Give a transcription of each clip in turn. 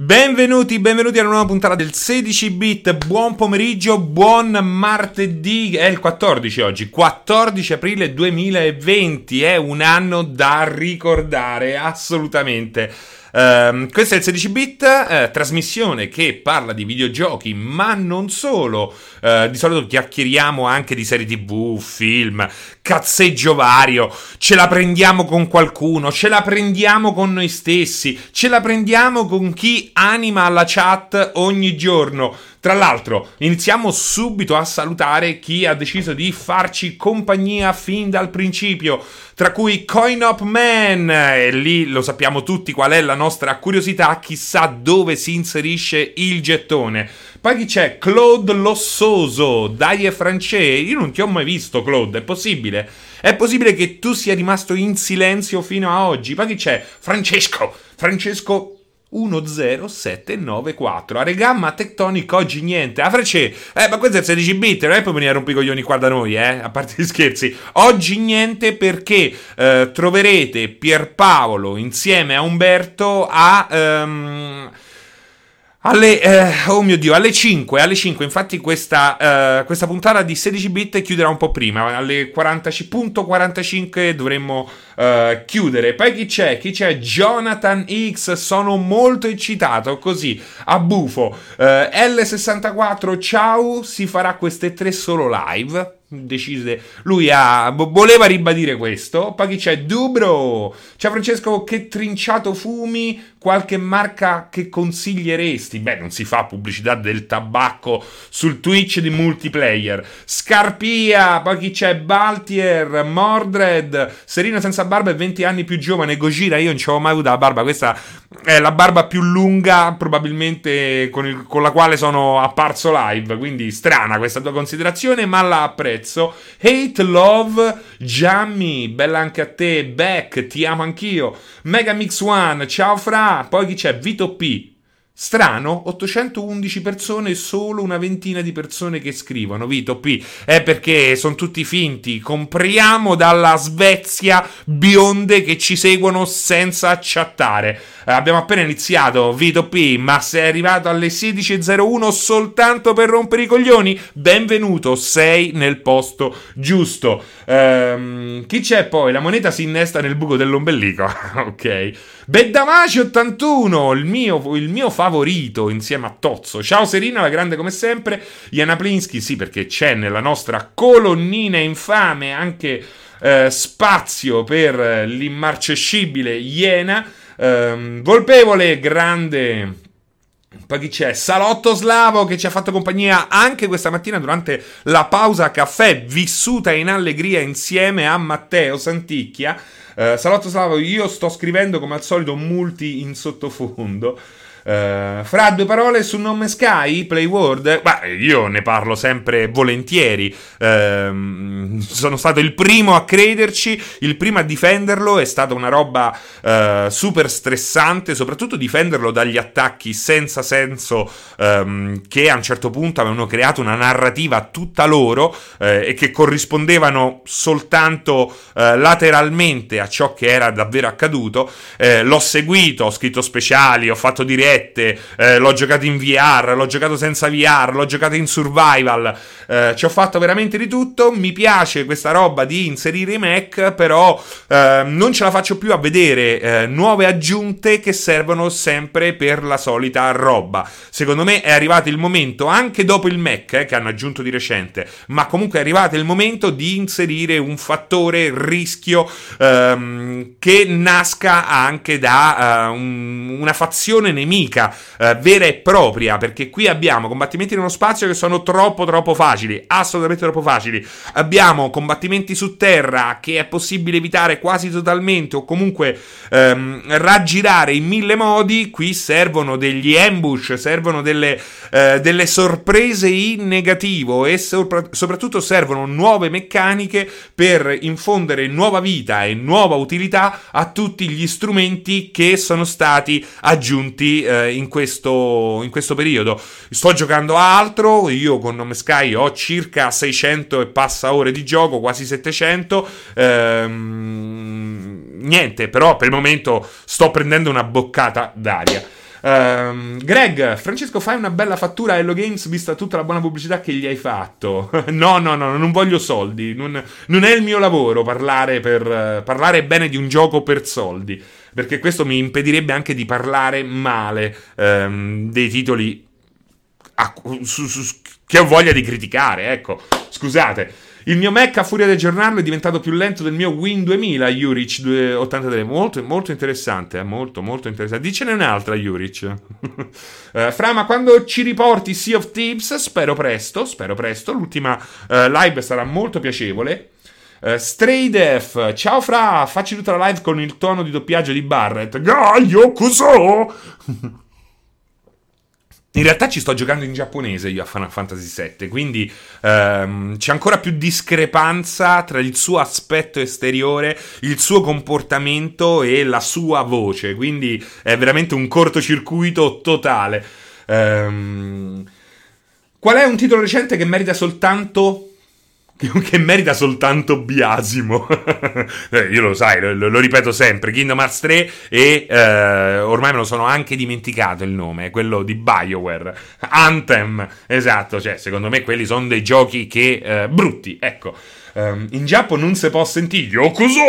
Benvenuti, benvenuti alla nuova puntata del 16 bit. Buon pomeriggio, buon martedì. È il 14 oggi, 14 aprile 2020. È un anno da ricordare assolutamente. Uh, questo è il 16 bit, uh, trasmissione che parla di videogiochi, ma non solo. Uh, di solito chiacchieriamo anche di serie tv, film, cazzeggio vario. Ce la prendiamo con qualcuno, ce la prendiamo con noi stessi, ce la prendiamo con chi anima la chat ogni giorno. Tra l'altro, iniziamo subito a salutare chi ha deciso di farci compagnia fin dal principio, tra cui Coin Up Man, e lì lo sappiamo tutti qual è la nostra curiosità, chissà dove si inserisce il gettone. Poi chi c'è? Claude Lossoso, dai e Francè. Io non ti ho mai visto, Claude, è possibile? È possibile che tu sia rimasto in silenzio fino a oggi? Poi chi c'è? Francesco, Francesco 10794 a regamma tectonic oggi niente a Frecce eh ma questo è il 16 bit non è poi venire a rompicoglioni qua da noi eh a parte gli scherzi oggi niente perché eh, troverete Pierpaolo insieme a Umberto a um, alle, eh, oh mio Dio, alle 5, alle 5, infatti questa, eh, questa puntata di 16 bit chiuderà un po' prima, alle 40.45 dovremmo eh, chiudere. Poi chi c'è? Chi c'è? Jonathan X, sono molto eccitato, così, a bufo. Eh, L64, ciao, si farà queste tre solo live decise lui ha voleva ribadire questo poi chi c'è Dubro ciao Francesco che trinciato fumi qualche marca che consiglieresti beh non si fa pubblicità del tabacco sul Twitch di multiplayer Scarpia poi chi c'è Baltier Mordred Serino senza barba e 20 anni più giovane Gojira io non ci avevo mai avuto la barba questa è la barba più lunga probabilmente con, il, con la quale sono apparso live quindi strana questa tua considerazione ma la apprezzo prezzo. Hate Love, Jammy, bella anche a te. Beck, ti amo anch'io. Megamix One, ciao Fra. Poi chi c'è? Vito P. Strano, 811 persone e solo una ventina di persone che scrivono. Vito P. È perché sono tutti finti. Compriamo dalla Svezia bionde che ci seguono senza chattare. Eh, abbiamo appena iniziato, Vito P. Ma sei arrivato alle 16.01 soltanto per rompere i coglioni? Benvenuto, sei nel posto giusto. Ehm, chi c'è poi? La moneta si innesta nel buco dell'ombelico. ok. Beddamaci 81, il mio, il mio favorito insieme a Tozzo. Ciao Serina, la grande come sempre. Jana Plinsky, sì, perché c'è nella nostra colonnina infame anche eh, spazio per l'immarcescibile Iena. Eh, Volpevole, grande poi chi c'è? Salotto Slavo che ci ha fatto compagnia anche questa mattina durante la pausa caffè vissuta in allegria insieme a Matteo Santicchia. Uh, Salotto Slavo, io sto scrivendo come al solito multi in sottofondo. Uh, fra due parole su Nome Sky, Playworld, beh, io ne parlo sempre volentieri. Uh, sono stato il primo a crederci, il primo a difenderlo. È stata una roba uh, super stressante, soprattutto difenderlo dagli attacchi senza senso um, che a un certo punto avevano creato una narrativa tutta loro eh, e che corrispondevano soltanto lateralmente a ciò che era davvero accaduto. l'ho seguito, ho scritto speciali, ho fatto dirette eh, l'ho giocato in VR, l'ho giocato senza VR, l'ho giocato in survival, eh, ci ho fatto veramente di tutto, mi piace questa roba di inserire i Mac, però eh, non ce la faccio più a vedere eh, nuove aggiunte che servono sempre per la solita roba. Secondo me è arrivato il momento, anche dopo il Mac eh, che hanno aggiunto di recente, ma comunque è arrivato il momento di inserire un fattore rischio ehm, che nasca anche da uh, un, una fazione nemica eh, vera e propria, perché qui abbiamo combattimenti nello spazio che sono troppo troppo facili, assolutamente troppo facili. Abbiamo combattimenti su terra che è possibile evitare quasi totalmente o comunque ehm, raggirare in mille modi, qui servono degli ambush, servono delle, eh, delle sorprese in negativo e sopra- soprattutto servono nuove meccaniche per infondere nuova vita e nuova utilità a tutti gli strumenti che sono stati aggiunti eh, in, questo, in questo periodo. Sto giocando a altro, io con Nome Sky ho circa 600 e passa ore di gioco, quasi 700. Ehm, niente, però per il momento sto prendendo una boccata d'aria. Um, Greg, Francesco, fai una bella fattura a Hello Games vista tutta la buona pubblicità che gli hai fatto. no, no, no, non voglio soldi. Non, non è il mio lavoro parlare, per, uh, parlare bene di un gioco per soldi. Perché questo mi impedirebbe anche di parlare male um, dei titoli a, su, su, che ho voglia di criticare. Ecco, scusate. Il mio Mac a furia di aggiornarlo è diventato più lento del mio Win 2000 Jurich 83. Molto, molto interessante, eh? molto, molto interessante. Dicene un'altra Jurich. uh, Fra, ma quando ci riporti Sea of Thieves, spero presto, spero presto. L'ultima uh, live sarà molto piacevole. Uh, Stray Def, ciao Fra, facci tutta la live con il tono di doppiaggio di Barrett. Gaio, cos'ho? In realtà ci sto giocando in giapponese io a Final Fantasy VII, quindi ehm, c'è ancora più discrepanza tra il suo aspetto esteriore, il suo comportamento e la sua voce, quindi è veramente un cortocircuito totale. Ehm, qual è un titolo recente che merita soltanto che merita soltanto biasimo. Eh, io lo sai, lo, lo, ripeto sempre, Kingdom Hearts 3 e eh, ormai me lo sono anche dimenticato il nome, quello di BioWare, Anthem, esatto, cioè secondo me quelli sono dei giochi che eh, brutti, ecco. Um, in Giappone non si può sentire Yokuso,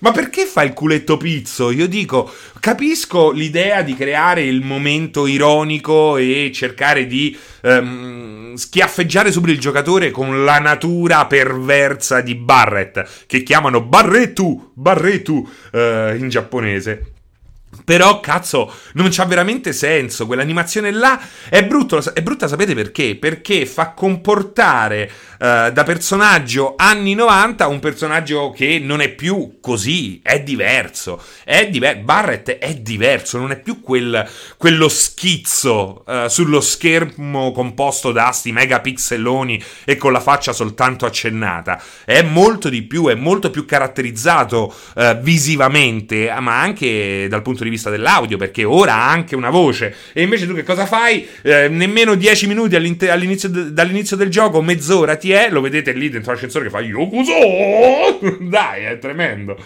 ma perché fa il culetto pizzo? Io dico, capisco l'idea di creare il momento ironico e cercare di um, schiaffeggiare subito il giocatore con la natura perversa di Barret, che chiamano Barretu, Barretu uh, in giapponese. Però, cazzo, non c'ha veramente senso. Quell'animazione là è, brutto, è brutta, sapete perché? Perché fa comportare uh, da personaggio anni 90 un personaggio che non è più così, è diverso. È diver- Barrett è diverso, non è più quel, quello schizzo uh, sullo schermo composto da sti megapixeloni e con la faccia soltanto accennata. È molto di più, è molto più caratterizzato uh, visivamente, ma anche dal punto di vista dell'audio, perché ora ha anche una voce. E invece tu che cosa fai? Eh, nemmeno 10 minuti all'inizio de- dall'inizio del gioco, mezz'ora ti è, lo vedete lì dentro l'ascensore che fa Yokuso! Dai, è tremendo.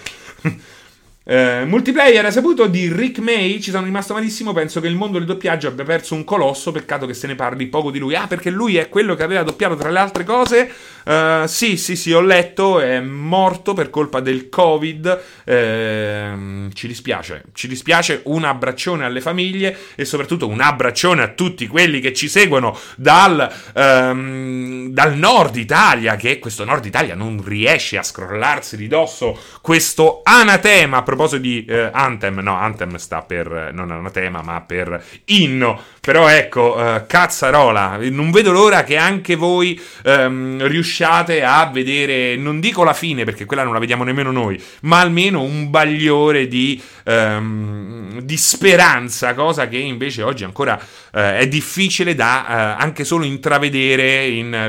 Uh, multiplayer saputo di Rick May, ci sono rimasto malissimo. Penso che il mondo del doppiaggio abbia perso un colosso. Peccato che se ne parli poco di lui. Ah, perché lui è quello che aveva doppiato tra le altre cose. Uh, sì, sì, sì, ho letto. È morto per colpa del Covid. Uh, ci dispiace. Ci dispiace. Un abbraccione alle famiglie e soprattutto un abbraccione a tutti quelli che ci seguono dal, um, dal nord Italia. Che questo nord Italia non riesce a scrollarsi di dosso questo anatema proposito di eh, Anthem, no, Anthem sta per, non è una tema, ma per inno. Però ecco, eh, cazzarola, non vedo l'ora che anche voi ehm, riusciate a vedere, non dico la fine, perché quella non la vediamo nemmeno noi, ma almeno un bagliore di, ehm, di speranza, cosa che invece oggi ancora eh, è difficile da eh, anche solo intravedere in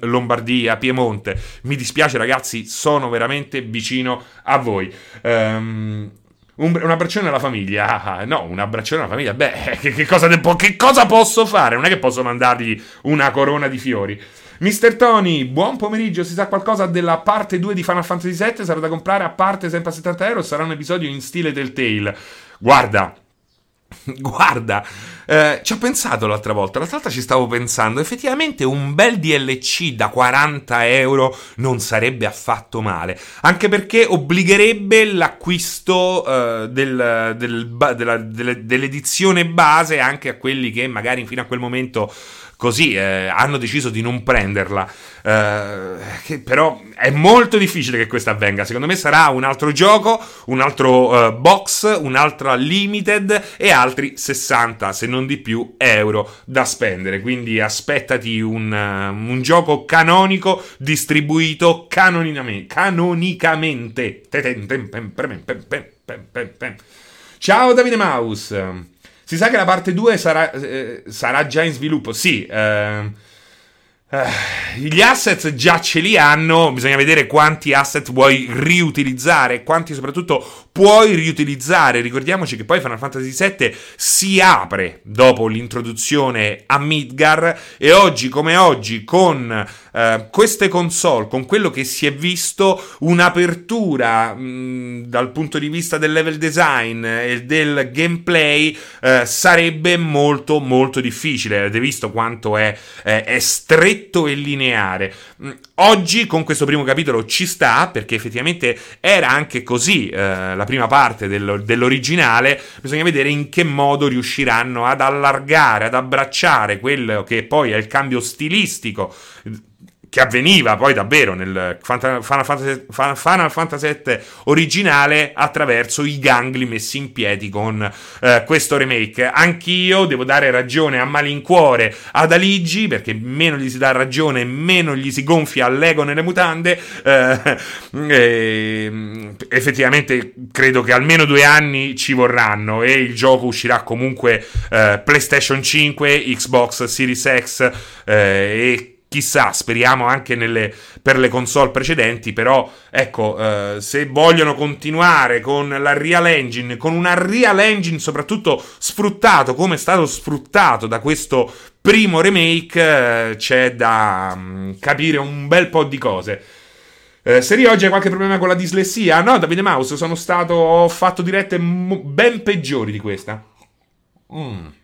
Lombardia, Piemonte. Mi dispiace ragazzi, sono veramente vicino a voi. Um, un, un abbraccione alla famiglia. Ah, ah, no, un abbraccione alla famiglia. Beh, che, che, cosa de- che, cosa posso fare? Non è che posso mandargli una corona di fiori. Mister Tony, buon pomeriggio. Si sa qualcosa della parte 2 di Final Fantasy VII? Sarà da comprare a parte sempre a 70 euro? Sarà un episodio in stile Telltale. Guarda, Guarda, eh, ci ho pensato l'altra volta, l'altra volta ci stavo pensando, effettivamente un bel DLC da 40 euro non sarebbe affatto male, anche perché obbligherebbe l'acquisto eh, del, del, della, delle, dell'edizione base anche a quelli che magari fino a quel momento così eh, hanno deciso di non prenderla. Eh, però è molto difficile che questo avvenga. Secondo me sarà un altro gioco, un altro uh, box, un'altra limited e altri 60, se non di più, euro da spendere. Quindi aspettati un, uh, un gioco canonico distribuito canonicamente. Ciao Davide Maus. Si sa che la parte 2 sarà, eh, sarà già in sviluppo? Sì. Eh, Uh, gli asset già ce li hanno, bisogna vedere quanti asset vuoi riutilizzare, quanti soprattutto puoi riutilizzare. Ricordiamoci che poi Final Fantasy VII si apre dopo l'introduzione a Midgar e oggi come oggi con uh, queste console, con quello che si è visto, un'apertura mh, dal punto di vista del level design e del gameplay uh, sarebbe molto molto difficile. Avete visto quanto è, è, è stretto stretto e lineare. Mm, oggi con questo primo capitolo ci sta perché effettivamente era anche così eh, la prima parte dello, dell'originale, bisogna vedere in che modo riusciranno ad allargare, ad abbracciare quello che poi è il cambio stilistico che avveniva poi davvero nel Final Fantasy, Final Fantasy VII originale attraverso i gangli messi in piedi con eh, questo remake. Anch'io devo dare ragione a malincuore ad Aligi, perché meno gli si dà ragione, meno gli si gonfia l'ego nelle mutande. Eh, eh, effettivamente credo che almeno due anni ci vorranno e il gioco uscirà comunque eh, PlayStation 5, Xbox Series X eh, e chissà, speriamo anche nelle, per le console precedenti, però ecco, eh, se vogliono continuare con la Real Engine, con una Real Engine soprattutto sfruttato come è stato sfruttato da questo primo remake, eh, c'è da um, capire un bel po' di cose. Eh, Seri oggi hai qualche problema con la dislessia? No, Davide Mouse, sono stato. Ho fatto dirette ben peggiori di questa. Mmm.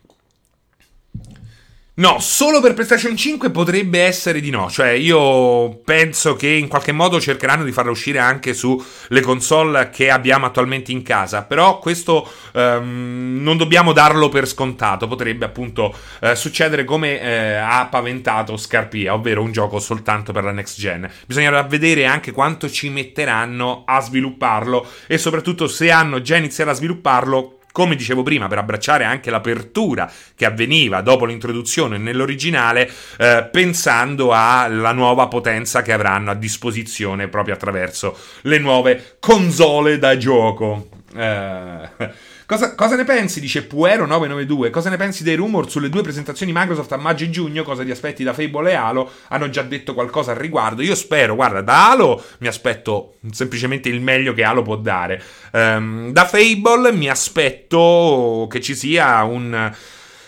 No, solo per PlayStation 5 potrebbe essere di no, cioè io penso che in qualche modo cercheranno di farla uscire anche sulle console che abbiamo attualmente in casa, però questo um, non dobbiamo darlo per scontato, potrebbe appunto uh, succedere come uh, ha paventato Scarpia, ovvero un gioco soltanto per la next gen. Bisognerà vedere anche quanto ci metteranno a svilupparlo e soprattutto se hanno già iniziato a svilupparlo come dicevo prima, per abbracciare anche l'apertura che avveniva dopo l'introduzione nell'originale, eh, pensando alla nuova potenza che avranno a disposizione proprio attraverso le nuove console da gioco. Eh. Cosa, cosa, ne pensi? Dice Puero992. Cosa ne pensi dei rumor sulle due presentazioni Microsoft a maggio e giugno? Cosa ti aspetti da Fable e Halo? Hanno già detto qualcosa al riguardo. Io spero, guarda, da Halo mi aspetto semplicemente il meglio che Halo può dare. Um, da Fable mi aspetto che ci sia un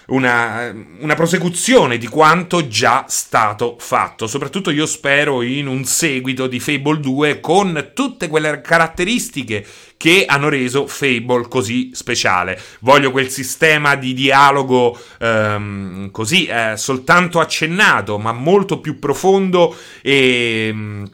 una, una, prosecuzione di quanto già stato fatto. Soprattutto io spero in un seguito di Fable 2 con tutte quelle caratteristiche che hanno reso Fable così speciale. Voglio quel sistema di dialogo ehm, così eh, soltanto accennato, ma molto più profondo e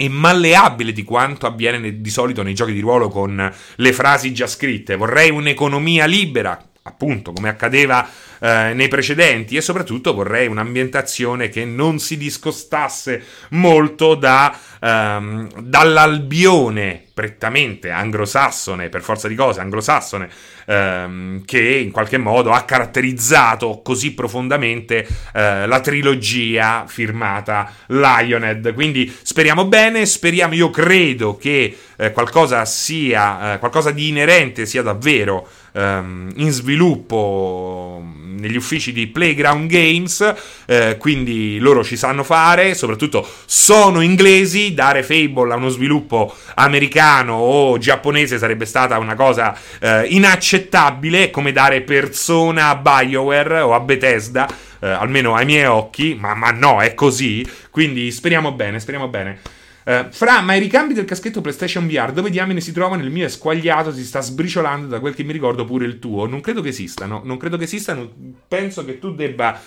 e malleabile di quanto avviene di solito nei giochi di ruolo con le frasi già scritte. Vorrei un'economia libera, appunto, come accadeva eh, nei precedenti e soprattutto vorrei un'ambientazione che non si discostasse molto da, ehm, dall'albione prettamente anglosassone, per forza di cose, anglosassone, ehm, che in qualche modo ha caratterizzato così profondamente eh, la trilogia firmata Lionhead. Quindi speriamo bene, speriamo, io credo che eh, qualcosa sia, eh, qualcosa di inerente sia davvero ehm, in sviluppo negli uffici di Playground Games, eh, quindi loro ci sanno fare, soprattutto sono inglesi, dare Fable a uno sviluppo americano o giapponese sarebbe stata una cosa eh, inaccettabile, come dare persona a BioWare o a Bethesda, eh, almeno ai miei occhi, ma, ma no, è così, quindi speriamo bene, speriamo bene. Uh, fra, ma i ricambi del caschetto PlayStation VR, dove diamine si trovano? Il mio è squagliato, si sta sbriciolando, da quel che mi ricordo pure il tuo. Non credo che esistano, non credo che esistano. Penso che tu debba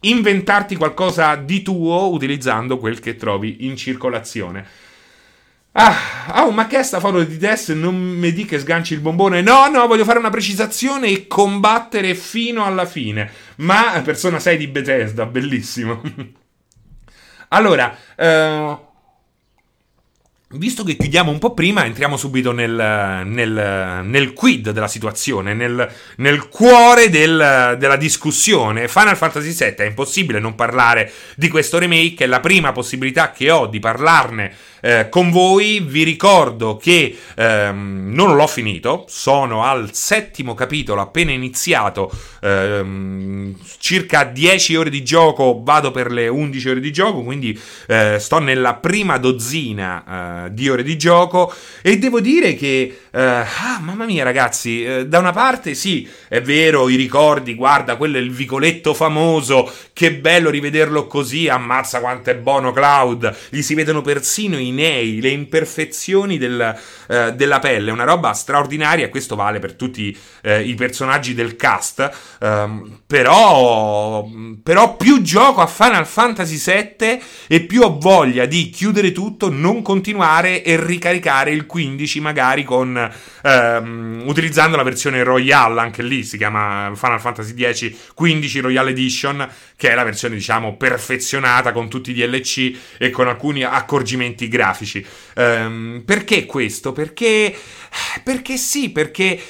inventarti qualcosa di tuo utilizzando quel che trovi in circolazione. Ah, oh, ma che è sta foto di Tess? Non mi di che sganci il bombone. No, no, voglio fare una precisazione e combattere fino alla fine. Ma persona 6 di Bethesda, bellissimo. allora, eh, Visto che chiudiamo un po' prima, entriamo subito nel, nel, nel quid della situazione, nel, nel cuore del, della discussione. Final Fantasy VII è impossibile non parlare di questo remake, è la prima possibilità che ho di parlarne eh, con voi. Vi ricordo che ehm, non l'ho finito, sono al settimo capitolo, appena iniziato, ehm, circa 10 ore di gioco, vado per le 11 ore di gioco, quindi eh, sto nella prima dozzina eh, di ore di gioco e devo dire che, eh, ah, mamma mia ragazzi, eh, da una parte sì, è vero, i ricordi, guarda, quello è il vicoletto famoso, che bello rivederlo così, ammazza quanto è buono Cloud, gli si vedono persino i nei, le imperfezioni del, eh, della pelle, una roba straordinaria, questo vale per tutti eh, i personaggi del cast, ehm, però, però più gioco a Final Fantasy VII e più ho voglia di chiudere tutto, non continuare e ricaricare il 15 magari con ehm, utilizzando la versione Royale, anche lì si chiama Final Fantasy X 15 Royal Edition, che è la versione diciamo perfezionata con tutti i DLC e con alcuni accorgimenti grafici. Ehm, perché questo? Perché perché sì, perché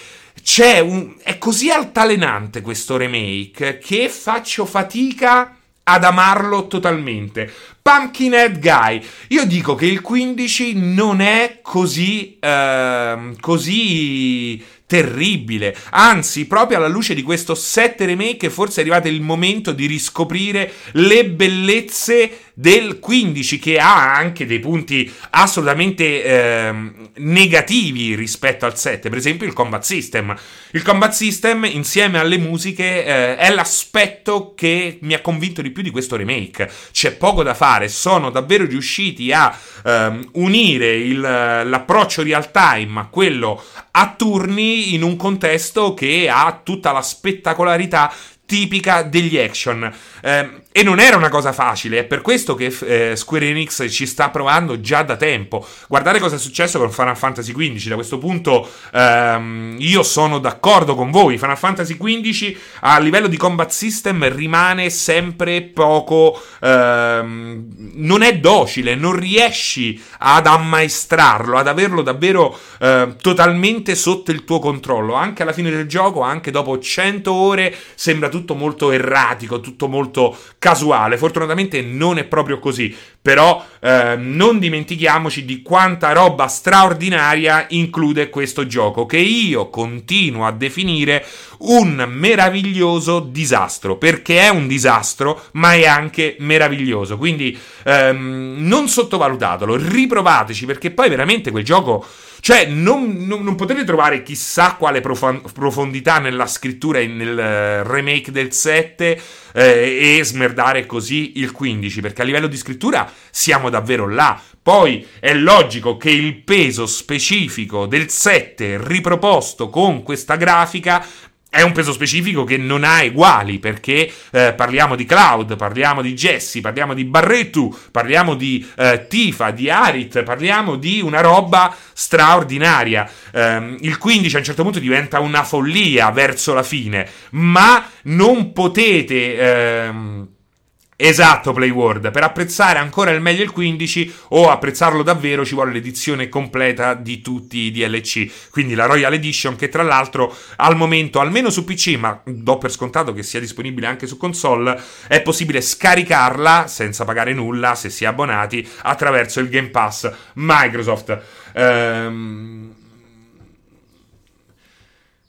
c'è un è così altalenante questo remake che faccio fatica ad amarlo totalmente. Pumpkinhead Guy. Io dico che il 15 non è così, uh, così terribile. Anzi, proprio alla luce di questo 7 remake, forse è arrivato il momento di riscoprire le bellezze del 15 che ha anche dei punti assolutamente eh, negativi rispetto al 7, per esempio il combat system. Il combat system insieme alle musiche eh, è l'aspetto che mi ha convinto di più di questo remake. C'è poco da fare, sono davvero riusciti a ehm, unire il, l'approccio real time a quello a turni in un contesto che ha tutta la spettacolarità tipica degli action. Eh, e non era una cosa facile, è per questo che eh, Square Enix ci sta provando già da tempo. Guardate cosa è successo con Final Fantasy XV, da questo punto ehm, io sono d'accordo con voi. Final Fantasy XV a livello di combat system rimane sempre poco... Ehm, non è docile, non riesci ad ammaestrarlo, ad averlo davvero eh, totalmente sotto il tuo controllo. Anche alla fine del gioco, anche dopo 100 ore, sembra tutto molto erratico, tutto molto casuale. Fortunatamente non è proprio così. Però eh, non dimentichiamoci di quanta roba straordinaria include questo gioco, che io continuo a definire un meraviglioso disastro. Perché è un disastro, ma è anche meraviglioso. Quindi ehm, non sottovalutatelo, riprovateci, perché poi veramente quel gioco cioè, non, non, non potete trovare chissà quale profondità nella scrittura e nel eh, remake del 7 eh, e smerdare così il 15, perché a livello di scrittura siamo davvero là. Poi è logico che il peso specifico del 7 riproposto con questa grafica è un peso specifico che non ha uguali perché eh, parliamo di Cloud, parliamo di Jesse, parliamo di Barretu, parliamo di eh, Tifa, di Arit, parliamo di una roba straordinaria. Um, il 15 a un certo punto diventa una follia verso la fine, ma non potete... Ehm, Esatto, Playworld. Per apprezzare ancora il meglio il 15 o apprezzarlo davvero ci vuole l'edizione completa di tutti i DLC. Quindi la Royal Edition che tra l'altro al momento, almeno su PC, ma do per scontato che sia disponibile anche su console, è possibile scaricarla senza pagare nulla se si è abbonati attraverso il Game Pass Microsoft. Ehm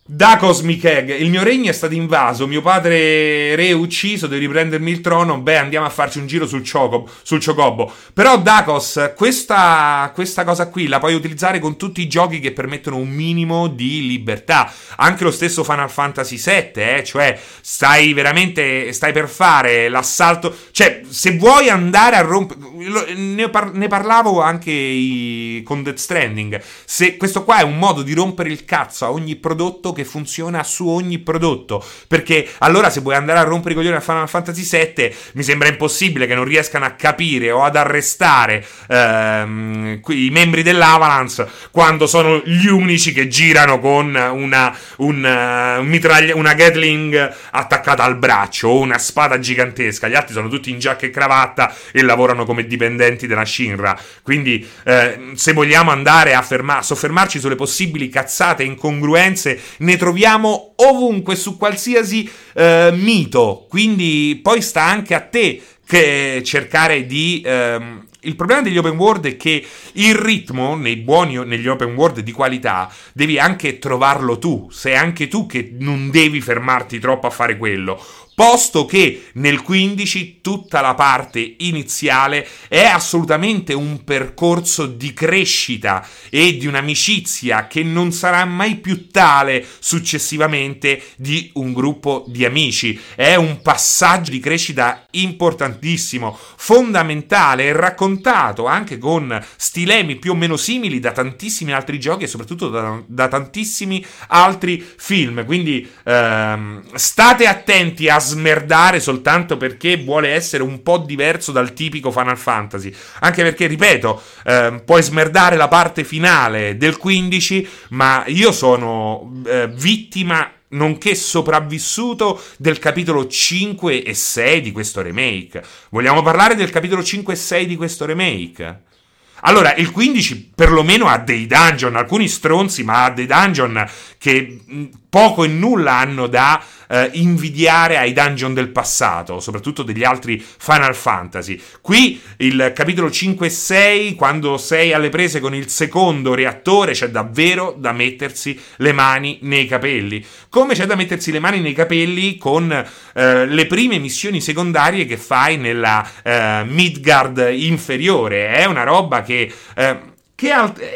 da Cosmic Egg, il mio regno è stato invaso, mio padre re ucciso, devi riprendermi il trono, beh andiamo a farci un giro sul, Chocobo, sul Chocobo. Però Dacos, questa, questa cosa qui la puoi utilizzare con tutti i giochi che permettono un minimo di libertà. Anche lo stesso Final Fantasy VII, eh, cioè stai veramente, stai per fare l'assalto, cioè se vuoi andare a rompere, ne, par- ne, parlavo anche i, con Death Stranding, se questo qua è un modo di rompere il cazzo a ogni prodotto che funziona su ogni prodotto. Perché allora se vuoi andare a rompere i coglioni a Final Fantasy VII, mi sembra impossibile che non riescano a capire o ad arrestare ehm, i membri dell'Avalance quando sono gli unici che girano con una, un mitraglia, una Gatling attaccata al braccio o una spada gigantesca. Gli altri sono tutti in giacca e cravatta e lavorano come dipendenti della Shinra. Quindi, eh, se vogliamo andare a ferma- soffermarci sulle possibili cazzate e incongruenze ne troviamo ovunque, su qualsiasi eh, mito. Quindi poi sta anche a te che cercare di ehm, il problema degli open world è che il ritmo nei buoni negli open world di qualità devi anche trovarlo tu, sei anche tu che non devi fermarti troppo a fare quello posto che nel 15 tutta la parte iniziale è assolutamente un percorso di crescita e di un'amicizia che non sarà mai più tale successivamente di un gruppo di amici. È un passaggio di crescita importantissimo, fondamentale e raccontato anche con stilemi più o meno simili da tantissimi altri giochi e soprattutto da, da tantissimi altri film. Quindi ehm, state attenti a smerdare soltanto perché vuole essere un po' diverso dal tipico Final Fantasy. Anche perché, ripeto, eh, puoi smerdare la parte finale del 15, ma io sono eh, vittima nonché sopravvissuto del capitolo 5 e 6 di questo remake. Vogliamo parlare del capitolo 5 e 6 di questo remake? Allora, il 15 perlomeno ha dei dungeon, alcuni stronzi, ma ha dei dungeon che poco e nulla hanno da eh, invidiare ai dungeon del passato, soprattutto degli altri Final Fantasy. Qui il capitolo 5 e 6, quando sei alle prese con il secondo reattore, c'è davvero da mettersi le mani nei capelli. Come c'è da mettersi le mani nei capelli con eh, le prime missioni secondarie che fai nella eh, Midgard inferiore. È una roba che eh, che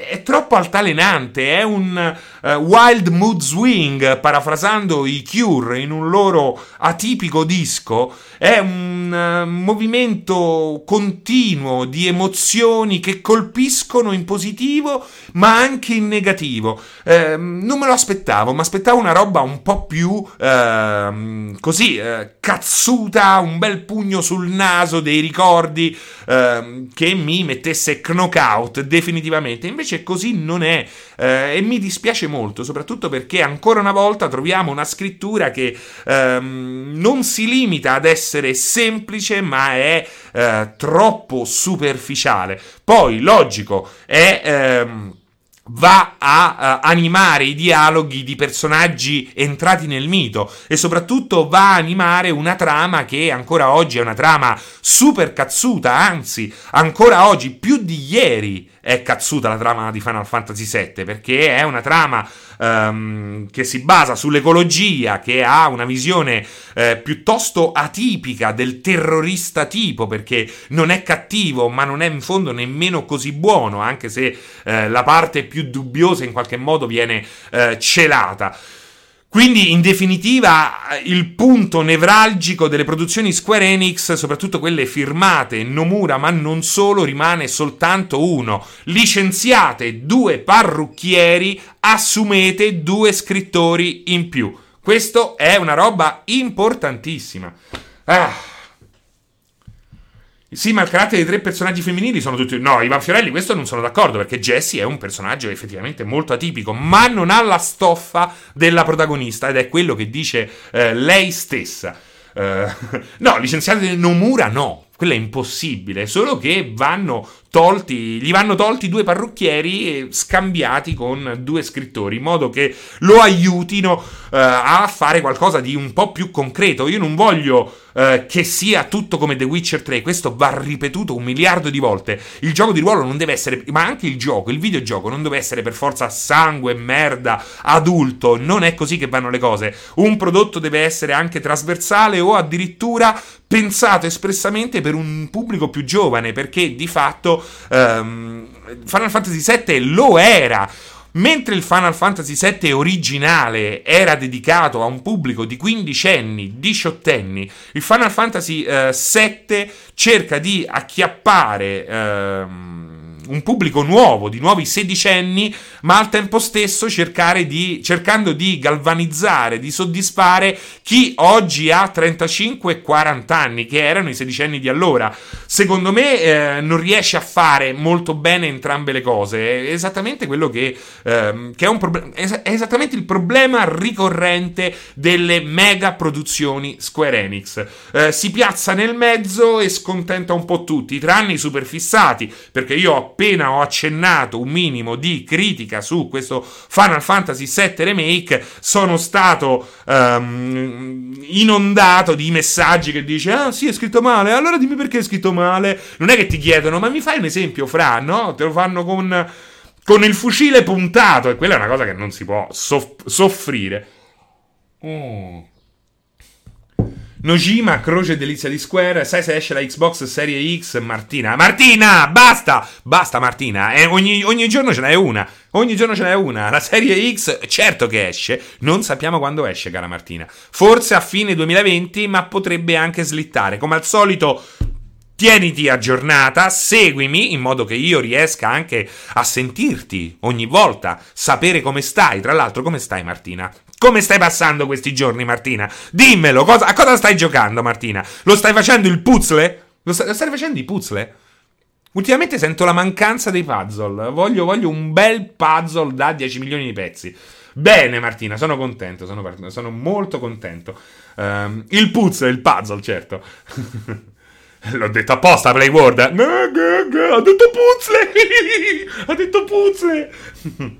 è troppo altalenante, è un uh, wild mood swing, parafrasando i Cure in un loro atipico disco, è un uh, movimento continuo di emozioni che colpiscono in positivo ma anche in negativo. Uh, non me lo aspettavo, ma aspettavo una roba un po' più ehm, così eh, cazzuta, un bel pugno sul naso dei ricordi ehm, che mi mettesse knockout definitivamente definitivamente. Invece così non è eh, e mi dispiace molto, soprattutto perché ancora una volta troviamo una scrittura che ehm, non si limita ad essere semplice, ma è eh, troppo superficiale. Poi, logico, è... Ehm, va a uh, animare i dialoghi di personaggi entrati nel mito e soprattutto va a animare una trama che ancora oggi è una trama super cazzuta, anzi ancora oggi più di ieri è cazzuta la trama di Final Fantasy VII perché è una trama um, che si basa sull'ecologia, che ha una visione eh, piuttosto atipica del terrorista tipo perché non è cattivo ma non è in fondo nemmeno così buono anche se eh, la parte più dubbiosa in qualche modo viene eh, celata. Quindi, in definitiva, il punto nevralgico delle produzioni Square Enix, soprattutto quelle firmate Nomura, ma non solo, rimane soltanto uno. Licenziate due parrucchieri, assumete due scrittori in più. Questo è una roba importantissima. Ah. Sì, ma il carattere dei tre personaggi femminili sono tutti. No, Ivan Fiorelli, questo non sono d'accordo perché Jessie è un personaggio effettivamente molto atipico, ma non ha la stoffa della protagonista ed è quello che dice eh, lei stessa. Uh, no, licenziate Nomura no, quella è impossibile, solo che vanno tolti, gli vanno tolti due parrucchieri scambiati con due scrittori, in modo che lo aiutino uh, a fare qualcosa di un po' più concreto. Io non voglio uh, che sia tutto come The Witcher 3, questo va ripetuto un miliardo di volte. Il gioco di ruolo non deve essere, ma anche il gioco, il videogioco non deve essere per forza sangue, merda, adulto, non è così che vanno le cose. Un prodotto deve essere anche trasversale o addirittura pensato espressamente per un pubblico più giovane, perché di fatto um, Final Fantasy VII lo era. Mentre il Final Fantasy VII originale era dedicato a un pubblico di 15 anni, 18 anni, il Final Fantasy uh, VII cerca di acchiappare... Uh, un pubblico nuovo, di nuovi sedicenni, ma al tempo stesso di, cercando di galvanizzare, di soddisfare chi oggi ha 35 e 40 anni, che erano i sedicenni di allora. Secondo me eh, non riesce a fare molto bene entrambe le cose. È esattamente quello che, eh, che è problema. È esattamente il problema ricorrente delle mega produzioni Square Enix. Eh, si piazza nel mezzo e scontenta un po' tutti, tranne i super fissati, perché io ho appena ho accennato un minimo di critica su questo Final Fantasy VII Remake, sono stato um, inondato di messaggi che dice ah sì è scritto male, allora dimmi perché è scritto male. Non è che ti chiedono ma mi fai un esempio fra, no? Te lo fanno con, con il fucile puntato e quella è una cosa che non si può soff- soffrire. Oh. Nojima, croce delizia di Square. Sai se esce la Xbox Serie X? Martina. Martina, basta! Basta, Martina. Eh, ogni, ogni, giorno ce n'è una. Ogni giorno ce n'è una. La Serie X, certo che esce. Non sappiamo quando esce, cara Martina. Forse a fine 2020, ma potrebbe anche slittare. Come al solito, Tieniti aggiornata, seguimi in modo che io riesca anche a sentirti ogni volta, sapere come stai. Tra l'altro, come stai Martina? Come stai passando questi giorni Martina? Dimmelo, cosa, a cosa stai giocando Martina? Lo stai facendo il puzzle? Lo stai, lo stai facendo i puzzle? Ultimamente sento la mancanza dei puzzle. Voglio, voglio, un bel puzzle da 10 milioni di pezzi. Bene, Martina, sono contento. Sono, sono molto contento. Um, il puzzle, il puzzle, certo. L'ho detto apposta, Playworld. Ha detto puzzle. ha detto puzzle.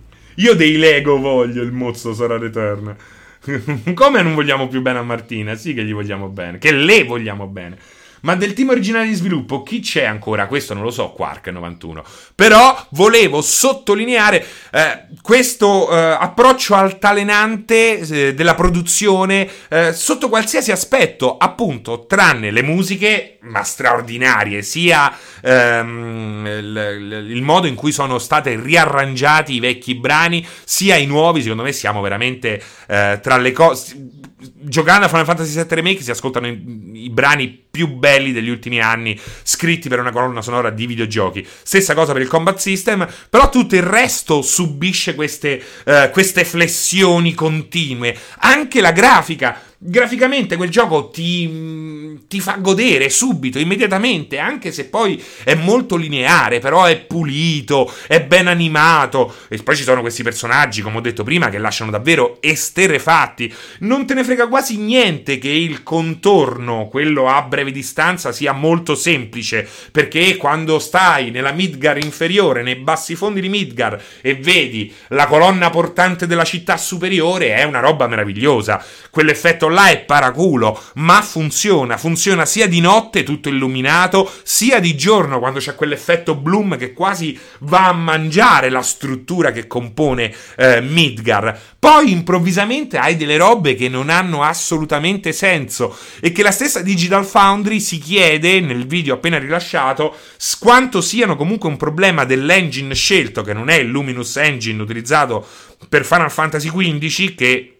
Io dei Lego voglio il mozzo sarà eterna. Come non vogliamo più bene a Martina? Sì che gli vogliamo bene. Che le vogliamo bene. Ma del team originale di sviluppo chi c'è ancora? Questo non lo so, Quark 91. Però volevo sottolineare eh, questo eh, approccio altalenante eh, della produzione eh, sotto qualsiasi aspetto, appunto, tranne le musiche, ma straordinarie, sia ehm, il, il, modo in cui sono state riarrangiati i vecchi brani, sia i nuovi, secondo me siamo veramente eh, tra le cose giocando a Final Fantasy VII Remake si ascoltano i, i, brani più belli degli ultimi anni scritti per una colonna sonora di videogiochi. Stessa cosa per il combat system, però tutto il resto subisce queste, uh, queste flessioni continue. Anche la grafica graficamente quel gioco ti, ti, fa godere subito, immediatamente, anche se poi è molto lineare, però è pulito, è ben animato. E poi ci sono questi personaggi, come ho detto prima, che lasciano davvero esterefatti. Non te ne frega quasi niente che il contorno, quello a breve distanza, sia molto semplice, perché quando stai nella Midgar inferiore, nei bassi fondi di Midgar, e vedi la colonna portante della città superiore, è una roba meravigliosa. Quell'effetto là è paraculo, ma funziona. Funziona sia di notte, tutto illuminato, sia di giorno, quando c'è quell'effetto Bloom che quasi va a mangiare la struttura che compone eh, Midgar. Poi improvvisamente hai delle robe che non hanno assolutamente senso e che la stessa Digital Foundry si chiede nel video appena rilasciato quanto siano comunque un problema dell'engine scelto, che non è il Luminous Engine utilizzato per Final Fantasy XV, che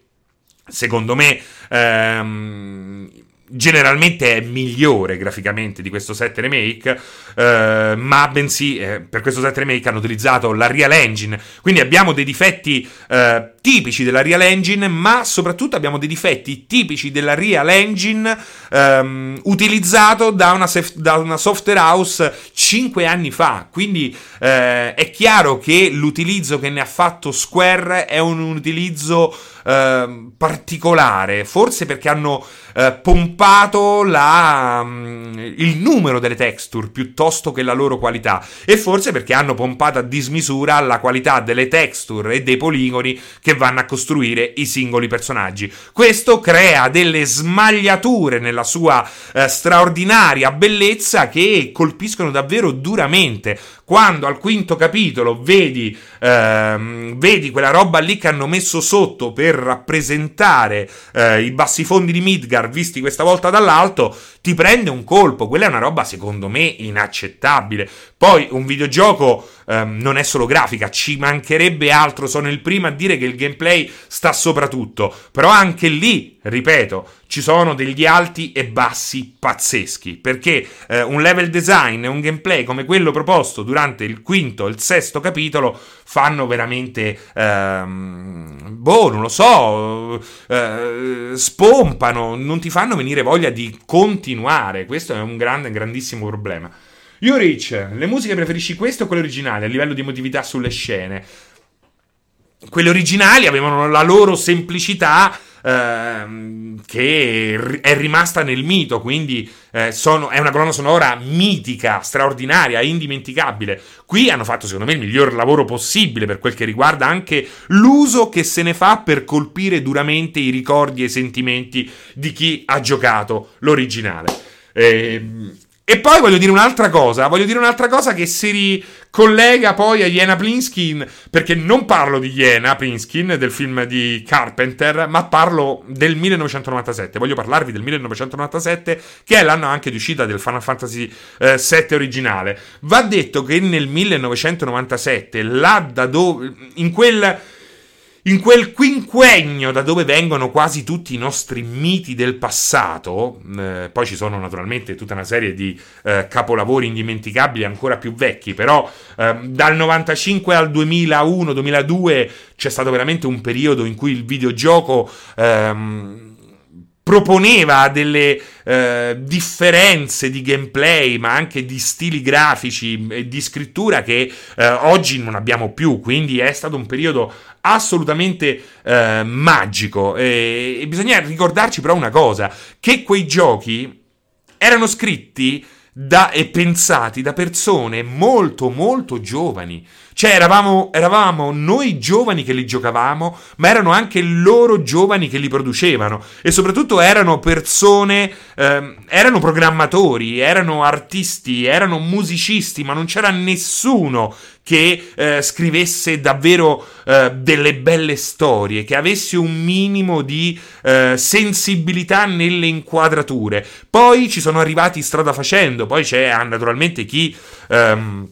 secondo me ehm, generalmente è migliore graficamente di questo 7 remake, eh, ma bensì eh, per questo 7 remake hanno utilizzato la Real Engine, quindi abbiamo dei difetti eh, tipici della Real Engine, ma soprattutto abbiamo dei difetti tipici della Real Engine ehm, utilizzato da una, sef- da una, software house 5 anni fa, quindi eh, è chiaro che l'utilizzo che ne ha fatto Square è un utilizzo Ehm, particolare, forse perché hanno eh, pompato la, um, il numero delle texture piuttosto che la loro qualità e forse perché hanno pompato a dismisura la qualità delle texture e dei poligoni che vanno a costruire i singoli personaggi. Questo crea delle smagliature nella sua eh, straordinaria bellezza che colpiscono davvero duramente. Quando al quinto capitolo vedi, ehm, vedi quella roba lì che hanno messo sotto per rappresentare eh, i bassifondi di Midgar visti questa volta dall'alto, ti prende un colpo. Quella è una roba secondo me inaccettabile. Poi un videogioco ehm, non è solo grafica, ci mancherebbe altro. Sono il primo a dire che il gameplay sta sopra tutto. Però anche lì, ripeto, ci sono degli alti e bassi pazzeschi. Perché eh, un level design e un gameplay come quello proposto durante il quinto e il sesto capitolo fanno veramente. Ehm, boh, non lo so. Eh, spompano, non ti fanno venire voglia di continuare. Questo è un grande, grandissimo problema. Io Rich, le musiche preferisci queste o quelle originali a livello di emotività sulle scene? Quelle originali avevano la loro semplicità. Ehm, che è rimasta nel mito, quindi eh, sono, è una colonna sonora mitica, straordinaria, indimenticabile. Qui hanno fatto secondo me il miglior lavoro possibile per quel che riguarda anche l'uso che se ne fa per colpire duramente i ricordi e i sentimenti di chi ha giocato l'originale. Eh, e poi voglio dire un'altra cosa, voglio dire un'altra cosa che si ricollega poi a Jena Plinskin, perché non parlo di Jena Plinskin, del film di Carpenter, ma parlo del 1997. Voglio parlarvi del 1997, che è l'anno anche di uscita del Final Fantasy eh, VII originale. Va detto che nel 1997, là da dove, in quel in quel quinquennio da dove vengono quasi tutti i nostri miti del passato, eh, poi ci sono naturalmente tutta una serie di eh, capolavori indimenticabili ancora più vecchi, però eh, dal 95 al 2001-2002 c'è stato veramente un periodo in cui il videogioco ehm, proponeva delle eh, differenze di gameplay, ma anche di stili grafici e di scrittura che eh, oggi non abbiamo più. Quindi è stato un periodo assolutamente eh, magico. E, e bisogna ricordarci però una cosa: che quei giochi erano scritti da, e pensati da persone molto molto giovani. Cioè eravamo, eravamo, noi giovani che li giocavamo, ma erano anche loro giovani che li producevano e soprattutto erano persone, ehm, erano programmatori, erano artisti, erano musicisti, ma non c'era nessuno che eh, scrivesse davvero eh, delle belle storie, che avesse un minimo di eh, sensibilità nelle inquadrature. Poi ci sono arrivati strada facendo, poi c'è naturalmente chi... Ehm,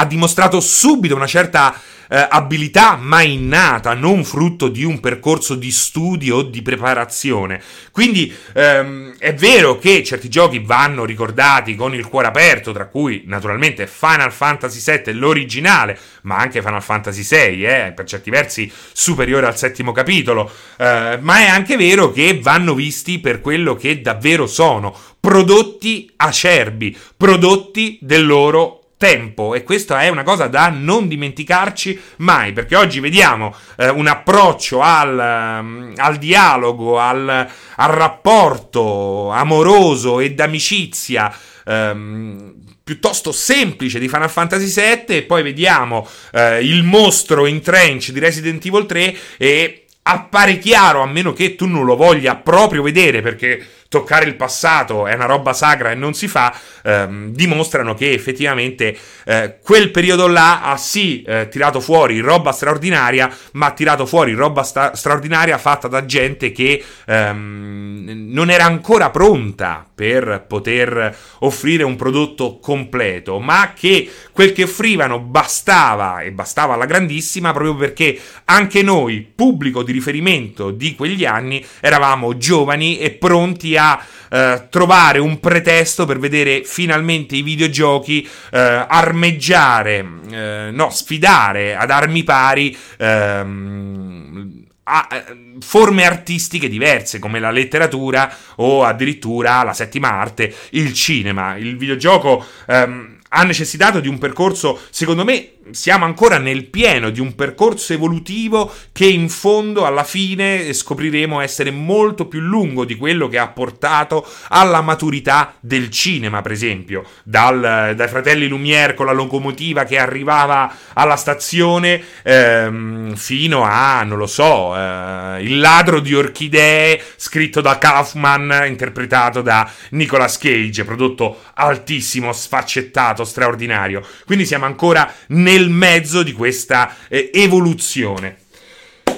ha dimostrato subito una certa eh, abilità mai innata, non frutto di un percorso di studio o di preparazione. Quindi ehm, è vero che certi giochi vanno ricordati con il cuore aperto, tra cui naturalmente Final Fantasy VII, l'originale, ma anche Final Fantasy VI, eh, per certi versi superiore al settimo capitolo, eh, ma è anche vero che vanno visti per quello che davvero sono, prodotti acerbi, prodotti del loro tempo. E questa è una cosa da non dimenticarci mai perché oggi vediamo eh, un approccio al, um, al dialogo, al, al, rapporto amoroso e d'amicizia um, piuttosto semplice di Final Fantasy VII e poi vediamo eh, il mostro in trench di Resident Evil 3 e appare chiaro a meno che tu non lo voglia proprio vedere perché toccare il passato è una roba sacra e non si fa, ehm, dimostrano che effettivamente eh, quel periodo là ha sì eh, tirato fuori roba straordinaria, ma ha tirato fuori roba sta- straordinaria fatta da gente che ehm, non era ancora pronta per poter offrire un prodotto completo, ma che quel che offrivano bastava e bastava alla grandissima proprio perché anche noi, pubblico di riferimento di quegli anni, eravamo giovani e pronti a a eh, trovare un pretesto per vedere finalmente i videogiochi eh, armeggiare, eh, no, sfidare ad armi pari. Ehm, eh, forme artistiche diverse come la letteratura o addirittura la settima arte, il cinema. Il videogioco ehm, ha necessitato di un percorso, secondo me, siamo ancora nel pieno di un percorso evolutivo che in fondo alla fine scopriremo essere molto più lungo di quello che ha portato alla maturità del cinema, per esempio, Dal, dai fratelli Lumière con la locomotiva che arrivava alla stazione ehm, fino a, non lo so, eh, Il ladro di orchidee scritto da Kaufman, interpretato da Nicolas Cage, prodotto altissimo, sfaccettato, straordinario. Quindi siamo ancora nel nel mezzo di questa eh, evoluzione.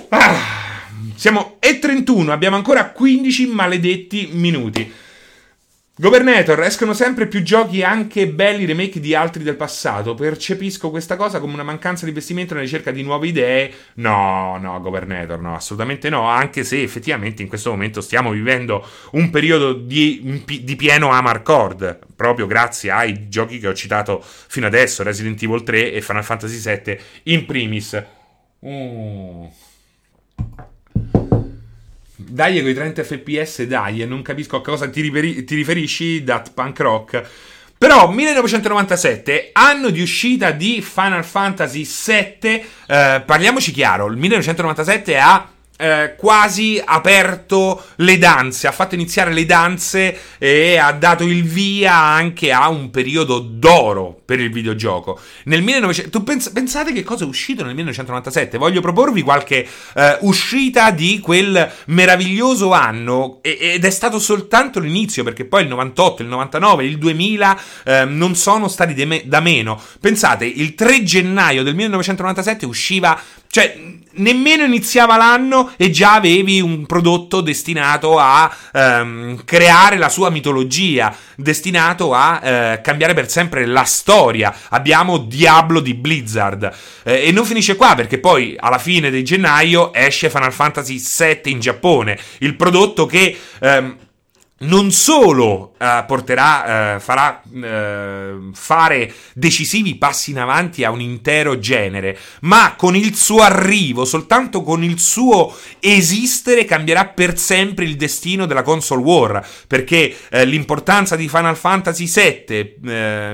Ah, siamo e 31, abbiamo ancora 15 maledetti minuti. Governator, escono sempre più giochi anche belli remake di altri del passato. Percepisco questa cosa come una mancanza di investimento nella ricerca di nuove idee. No, no, Governator, no, assolutamente no. Anche se effettivamente in questo momento stiamo vivendo un periodo di, di pieno Amarcord. Proprio grazie ai giochi che ho citato fino adesso: Resident Evil 3 e Final Fantasy VII in primis. Mm. Dai con i 30 fps, dai, non capisco a cosa ti, riferi- ti riferisci, dat punk rock. Però 1997, anno di uscita di Final Fantasy VII, eh, parliamoci chiaro, il 1997 ha eh, quasi aperto le danze, ha fatto iniziare le danze e ha dato il via anche a un periodo d'oro per il videogioco. Nel 1900, tu pens- pensate che cosa è uscito nel 1997? Voglio proporvi qualche eh, uscita di quel meraviglioso anno e- ed è stato soltanto l'inizio perché poi il 98, il 99, il 2000 eh, non sono stati me- da meno. Pensate, il 3 gennaio del 1997 usciva cioè, nemmeno iniziava l'anno e già avevi un prodotto destinato a ehm, creare la sua mitologia, destinato a eh, cambiare per sempre la storia. Abbiamo Diablo di Blizzard. Eh, e non finisce qua perché poi alla fine di gennaio esce Final Fantasy VII in Giappone, il prodotto che... Ehm, non solo uh, porterà, uh, farà uh, fare decisivi passi in avanti a un intero genere, ma con il suo arrivo, soltanto con il suo esistere, cambierà per sempre il destino della console war. Perché l'importanza di Final Fantasy VII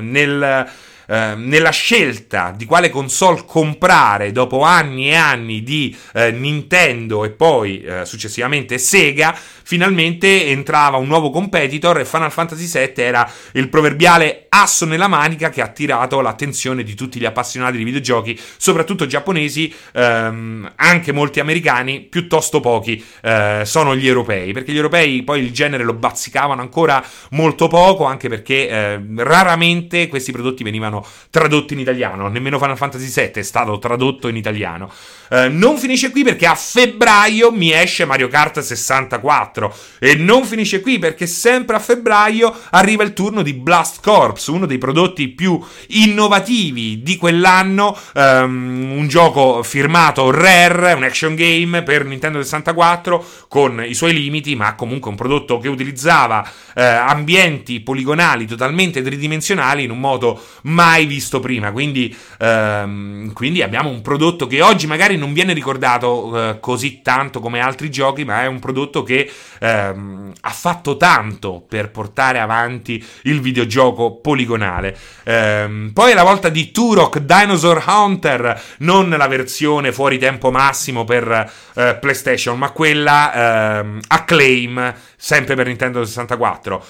nel Ehm, nella scelta di quale console comprare dopo anni e anni di eh, Nintendo e poi eh, successivamente Sega, finalmente entrava un nuovo competitor e Final Fantasy VII era il proverbiale asso nella manica che ha attirato l'attenzione di tutti gli appassionati di videogiochi, soprattutto giapponesi, ehm, anche molti americani, piuttosto pochi eh, sono gli europei, perché gli europei poi il genere lo bazzicavano ancora molto poco, anche perché eh, raramente questi prodotti venivano tradotti in italiano, nemmeno Final Fantasy VII è stato tradotto in italiano. Eh, non finisce qui perché a febbraio mi esce Mario Kart 64 e non finisce qui perché sempre a febbraio arriva il turno di Blast Corps, uno dei prodotti più innovativi di quell'anno, um, un gioco firmato Rare, un action game per Nintendo 64 con i suoi limiti, ma comunque un prodotto che utilizzava eh, ambienti poligonali totalmente tridimensionali in un modo mai visto prima. Quindi, ehm, quindi abbiamo un prodotto che oggi magari non viene ricordato eh, così tanto come altri giochi, ma è un prodotto che ehm, ha fatto tanto per portare avanti il videogioco poligonale. Ehm, poi è la volta di Turok Dinosaur Hunter, non la versione fuori tempo massimo per eh, PlayStation, ma quella ehm, Acclaim, sempre per Nintendo 64.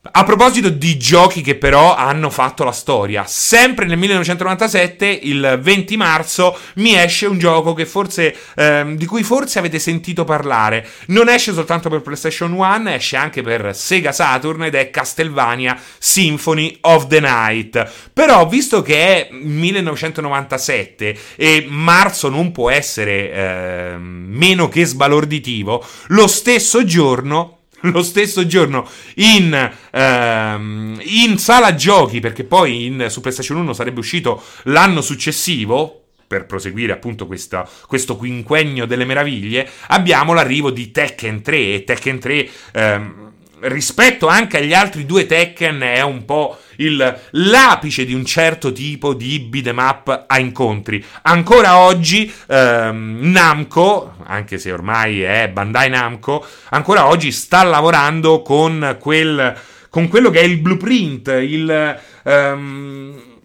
A proposito di giochi che però hanno fatto la storia, sempre nel 1997, il 20 marzo, mi esce un gioco forse, ehm, di cui forse avete sentito parlare. Non esce soltanto per PlayStation 1, esce anche per Sega Saturn ed è Castlevania Symphony of the Night. Però, visto che è 1997 e marzo non può essere eh, meno che sbalorditivo, lo stesso giorno lo stesso giorno in, ehm, in sala giochi, perché poi in, su PlayStation 1 sarebbe uscito l'anno successivo, per proseguire appunto questa, questo quinquennio delle meraviglie, abbiamo l'arrivo di Tekken 3 e Tekken 3 ehm, rispetto anche agli altri due Tekken è un po' il, l'apice di un certo tipo di beat'em up a incontri. Ancora oggi ehm, Namco, anche se ormai è Bandai Namco, ancora oggi sta lavorando con, quel, con quello che è il blueprint, il... Um,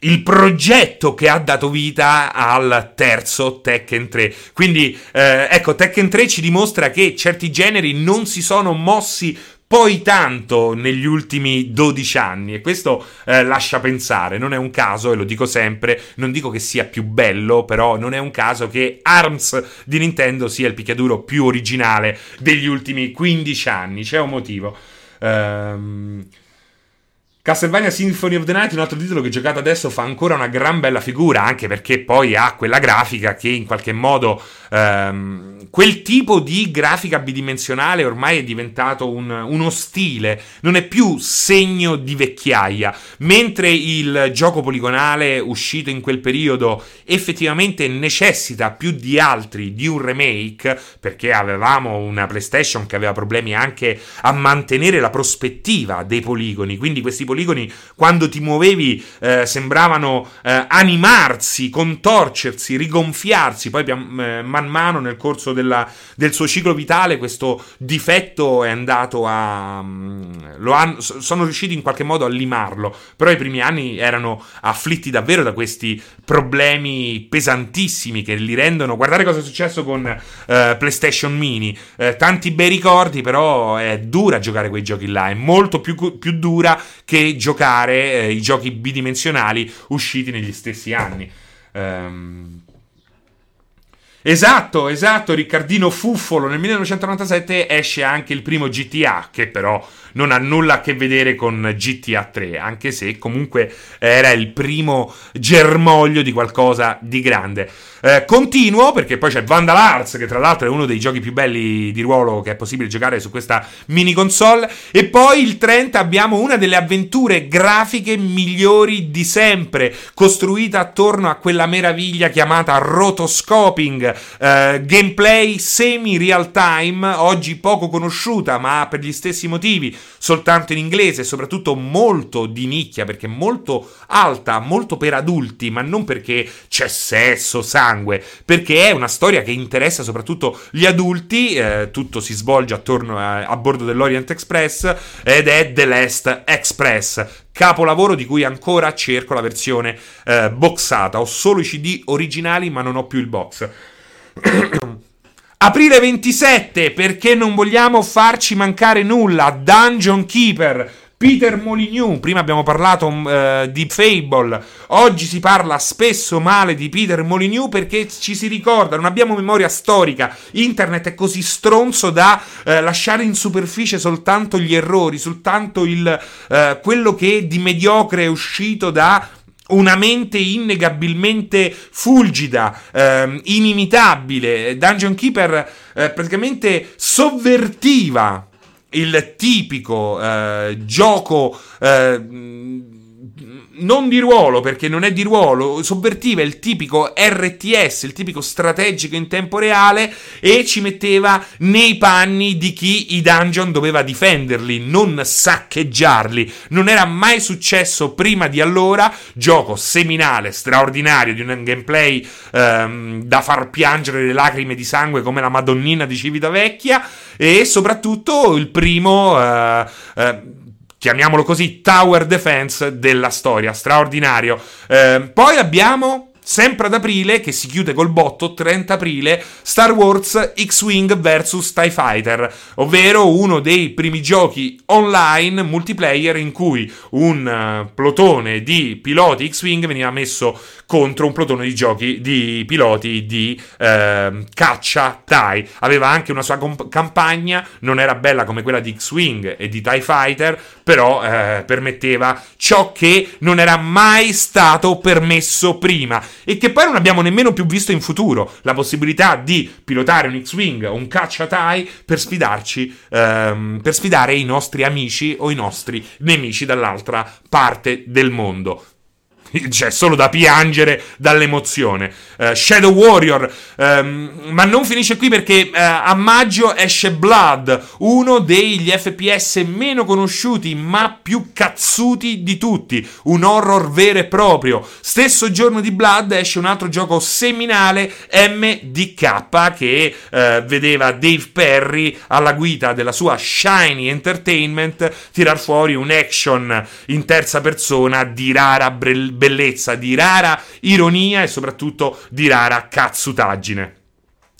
il progetto che ha dato vita al terzo Tekken 3. Quindi, eh, ecco, Tekken 3 ci dimostra che certi generi non si sono mossi poi tanto negli ultimi 12 anni e questo eh, lascia pensare, non è un caso e lo dico sempre, non dico che sia più bello, però non è un caso che ARMS di Nintendo sia il picchiaduro più originale degli ultimi 15 anni, c'è un motivo. Ehm Castlevania Symphony of the Night, un altro titolo che giocato adesso fa ancora una gran bella figura, anche perché poi ha quella grafica che in qualche modo ehm, quel tipo di grafica bidimensionale ormai è diventato un, uno stile, non è più segno di vecchiaia, mentre il gioco poligonale uscito in quel periodo effettivamente necessita più di altri di un remake, perché avevamo una PlayStation che aveva problemi anche a mantenere la prospettiva dei poligoni, quindi questi poligoni quando ti muovevi eh, sembravano eh, animarsi, contorcersi, rigonfiarsi, poi eh, man mano nel corso della, del suo ciclo vitale questo difetto è andato a... Mm, hanno, sono riusciti in qualche modo a limarlo, però i primi anni erano afflitti davvero da questi problemi pesantissimi che li rendono... Guardate cosa è successo con eh, PlayStation Mini, eh, tanti bei ricordi, però è dura giocare quei giochi là, è molto più, più dura che giocare eh, i giochi bidimensionali usciti negli stessi anni. Um, Esatto, esatto, Riccardino Fuffolo. Nel 1997 esce anche il primo GTA, che però non ha nulla a che vedere con GTA 3, anche se comunque era il primo germoglio di qualcosa di grande. Eh, continuo perché poi c'è Vandal Hearts, che tra l'altro è uno dei giochi più belli di ruolo che è possibile giocare su questa mini console. E poi il 30 abbiamo una delle avventure grafiche migliori di sempre, costruita attorno a quella meraviglia chiamata rotoscoping eh, gameplay semi real time, oggi poco conosciuta, ma per gli stessi motivi, soltanto in inglese, soprattutto molto di nicchia, perché molto alta, molto per adulti, ma non perché c'è sesso, sangue, perché è una storia che interessa soprattutto gli adulti, eh, tutto si svolge attorno a, a bordo dell'Orient Express ed è The Last Express, capolavoro di cui ancora cerco la versione eh, boxata. Ho solo i CD originali, ma non ho più il box. Aprile 27, perché non vogliamo farci mancare nulla. Dungeon Keeper. Peter Molyneux, prima abbiamo parlato uh, di Fable, oggi si parla spesso male di Peter Molyneux perché ci si ricorda, non abbiamo memoria storica, internet è così stronzo da uh, lasciare in superficie soltanto gli errori, soltanto il, uh, quello che di mediocre è uscito da una mente innegabilmente fulgida, ehm, inimitabile. Dungeon Keeper eh, praticamente sovvertiva il tipico eh, gioco eh, non di ruolo, perché non è di ruolo, sovvertiva il tipico RTS, il tipico strategico in tempo reale e ci metteva nei panni di chi i dungeon doveva difenderli, non saccheggiarli. Non era mai successo prima di allora, gioco seminale, straordinario, di un gameplay ehm, da far piangere le lacrime di sangue come la Madonnina di Civitavecchia e soprattutto il primo... Eh, eh, chiamiamolo così, tower defense della storia, straordinario. Eh, poi abbiamo Sempre ad aprile, che si chiude col botto, 30 aprile, Star Wars X-Wing vs TIE Fighter, ovvero uno dei primi giochi online multiplayer in cui un uh, plotone di piloti X-Wing veniva messo contro un plotone di giochi di piloti di uh, caccia TIE. Aveva anche una sua comp- campagna, non era bella come quella di X-Wing e di TIE Fighter, però uh, permetteva ciò che non era mai stato permesso prima e che poi non abbiamo nemmeno più visto in futuro, la possibilità di pilotare un X-Wing o un cacciatai per sfidarci, ehm, per sfidare i nostri amici o i nostri nemici dall'altra parte del mondo. C'è solo da piangere dall'emozione. Uh, Shadow Warrior, um, ma non finisce qui perché uh, a maggio esce Blood, uno degli FPS meno conosciuti ma più cazzuti di tutti. Un horror vero e proprio. Stesso giorno di Blood esce un altro gioco seminale, MDK, che uh, vedeva Dave Perry alla guida della sua Shiny Entertainment tirar fuori un action in terza persona di rara bellezza bellezza, di rara ironia e soprattutto di rara cazzutaggine.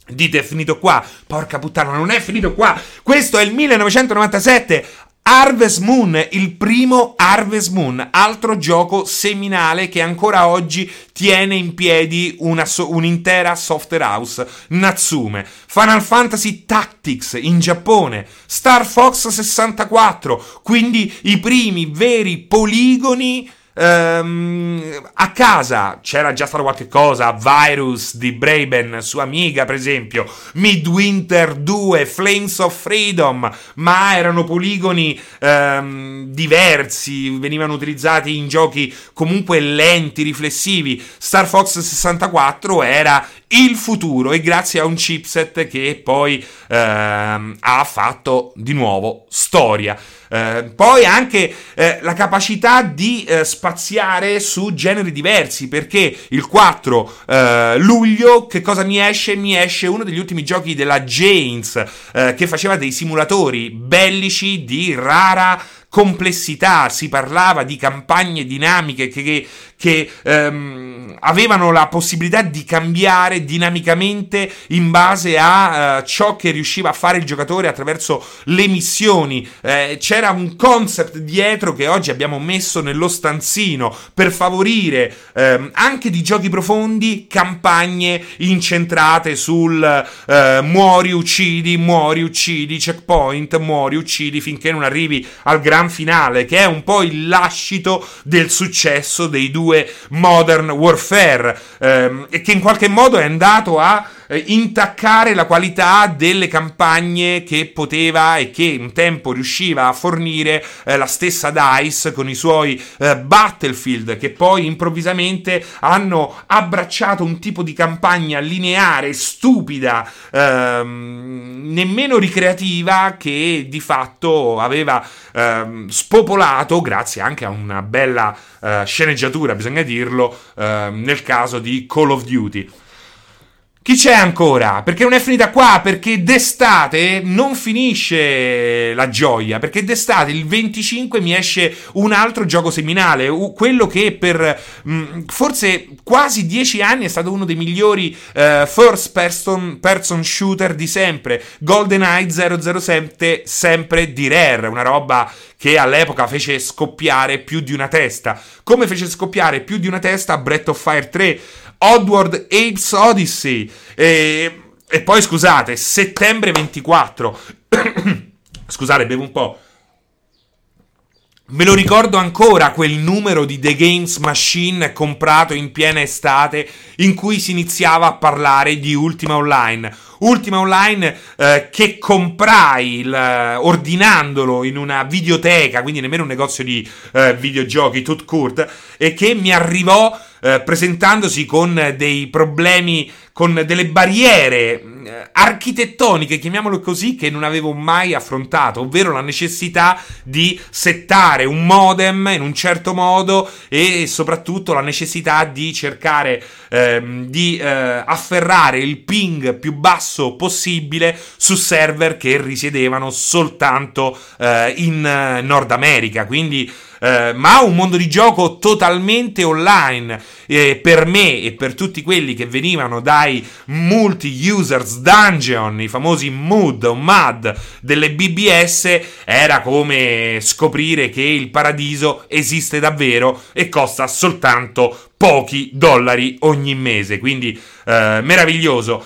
Dite è finito qua? Porca puttana, non è finito qua! Questo è il 1997! Harvest Moon, il primo Harvest Moon, altro gioco seminale che ancora oggi tiene in piedi una un'intera software house, Natsume. Final Fantasy Tactics in Giappone, Star Fox 64, quindi i primi veri poligoni Ehm, a casa c'era già stato qualche cosa, Virus di Braben su Amiga per esempio, Midwinter 2, Flames of Freedom, ma erano poligoni ehm, diversi, venivano utilizzati in giochi comunque lenti, riflessivi. Star Fox 64 era il futuro e grazie a un chipset che poi ehm, ha fatto di nuovo storia. Eh, poi anche eh, la capacità di eh, spaziare su generi diversi, perché il 4 eh, luglio che cosa mi esce? Mi esce uno degli ultimi giochi della Janes eh, che faceva dei simulatori bellici di rara complessità, si parlava di campagne dinamiche che, che, che ehm, avevano la possibilità di cambiare dinamicamente in base a uh, ciò che riusciva a fare il giocatore attraverso le missioni. Eh, c'era un concept dietro che oggi abbiamo messo nello stanzino per favorire ehm, anche di giochi profondi campagne incentrate sul eh, muori, uccidi, muori, uccidi, checkpoint, muori, uccidi finché non arrivi al grande gran finale, che è un po' il lascito del successo dei due Modern Warfare, ehm, e che in qualche modo è andato a eh, intaccare la qualità delle campagne che poteva e che un tempo riusciva a fornire eh, la stessa DICE con i suoi eh, Battlefield che poi improvvisamente hanno abbracciato un tipo di campagna lineare, stupida, ehm, nemmeno ricreativa che di fatto aveva ehm, spopolato grazie anche a una bella eh, sceneggiatura, bisogna dirlo, ehm, nel caso di Call of Duty. Chi c'è ancora? Perché non è finita qua? Perché d'estate non finisce la gioia. Perché d'estate il 25 mi esce un altro gioco seminale. Quello che per mh, mm, forse quasi 10 anni è stato uno dei migliori uh, first person, person shooter di sempre. GoldenEye 007, sempre di Rare. Una roba che all'epoca fece scoppiare più di una testa. Come fece scoppiare più di una testa Breath of Fire 3. Oddworld Apes Odyssey. E, e poi scusate, settembre 24. scusate, bevo un po'. Me lo ricordo ancora quel numero di The Games Machine comprato in piena estate in cui si iniziava a parlare di Ultima Online. Ultima Online eh, che comprai il, ordinandolo in una videoteca, quindi nemmeno un negozio di eh, videogiochi, tut e che mi arrivò eh, presentandosi con dei problemi, con delle barriere eh, architettoniche, chiamiamolo così, che non avevo mai affrontato, ovvero la necessità di settare un modem in un certo modo e soprattutto la necessità di cercare ehm, di eh, afferrare il ping più basso possibile su server che risiedevano soltanto eh, in eh, Nord America. Quindi eh, ma un mondo di gioco totalmente online eh, per me e per tutti quelli che venivano dai multi-users dungeon, i famosi mood o MUD delle BBS, era come scoprire che il paradiso esiste davvero e costa soltanto pochi dollari ogni mese, quindi eh, meraviglioso.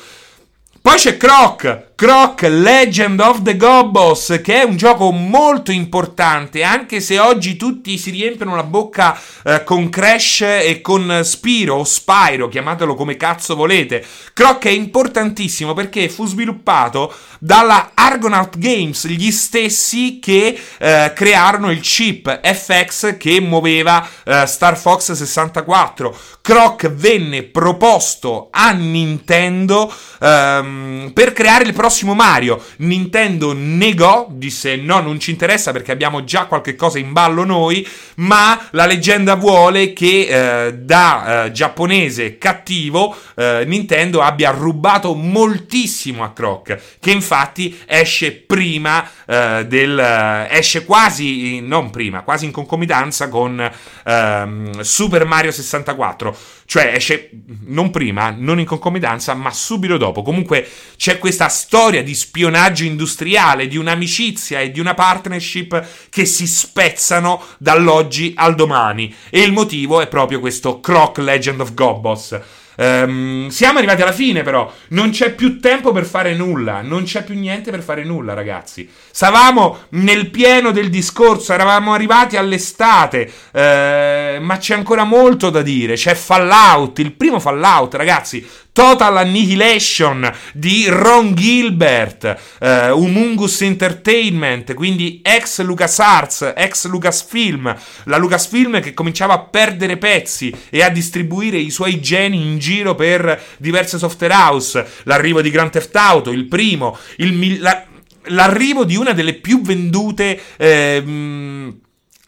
Poi c'è Croc, Croc Legend of the Gobos, che è un gioco molto importante, anche se oggi tutti si riempiono la bocca eh, con Crash e con Spiro o Spyro, chiamatelo come cazzo volete. Croc è importantissimo perché fu sviluppato dalla Argonaut Games, gli stessi che eh, crearono il chip FX che muoveva eh, Star Fox 64. Croc venne proposto a Nintendo ehm, per creare il prossimo prossimo Mario. Nintendo negò, disse no, non ci interessa perché abbiamo già qualche cosa in ballo noi, ma la leggenda vuole che eh, da eh, giapponese cattivo eh, Nintendo abbia rubato moltissimo a Croc, che infatti esce prima eh, del... Eh, esce quasi, non prima, quasi in concomitanza con ehm, Super Mario 64, cioè esce non prima, non in concomitanza, ma subito dopo. Comunque c'è questa storia di spionaggio industriale, di un'amicizia e di una partnership che si spezzano dall'oggi al domani. E il motivo è proprio questo Croc Legend of Gobos. Um, siamo arrivati alla fine, però. Non c'è più tempo per fare nulla. Non c'è più niente per fare nulla, ragazzi. Stavamo nel pieno del discorso. Eravamo arrivati all'estate. Uh, ma c'è ancora molto da dire. C'è Fallout, il primo Fallout, ragazzi. Total Annihilation di Ron Gilbert, eh, Humungus Entertainment, quindi ex LucasArts, ex Lucasfilm, la Lucasfilm che cominciava a perdere pezzi e a distribuire i suoi geni in giro per diverse software house, l'arrivo di Grand Theft Auto, il primo, il, la, l'arrivo di una delle più vendute eh,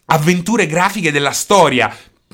avventure grafiche della storia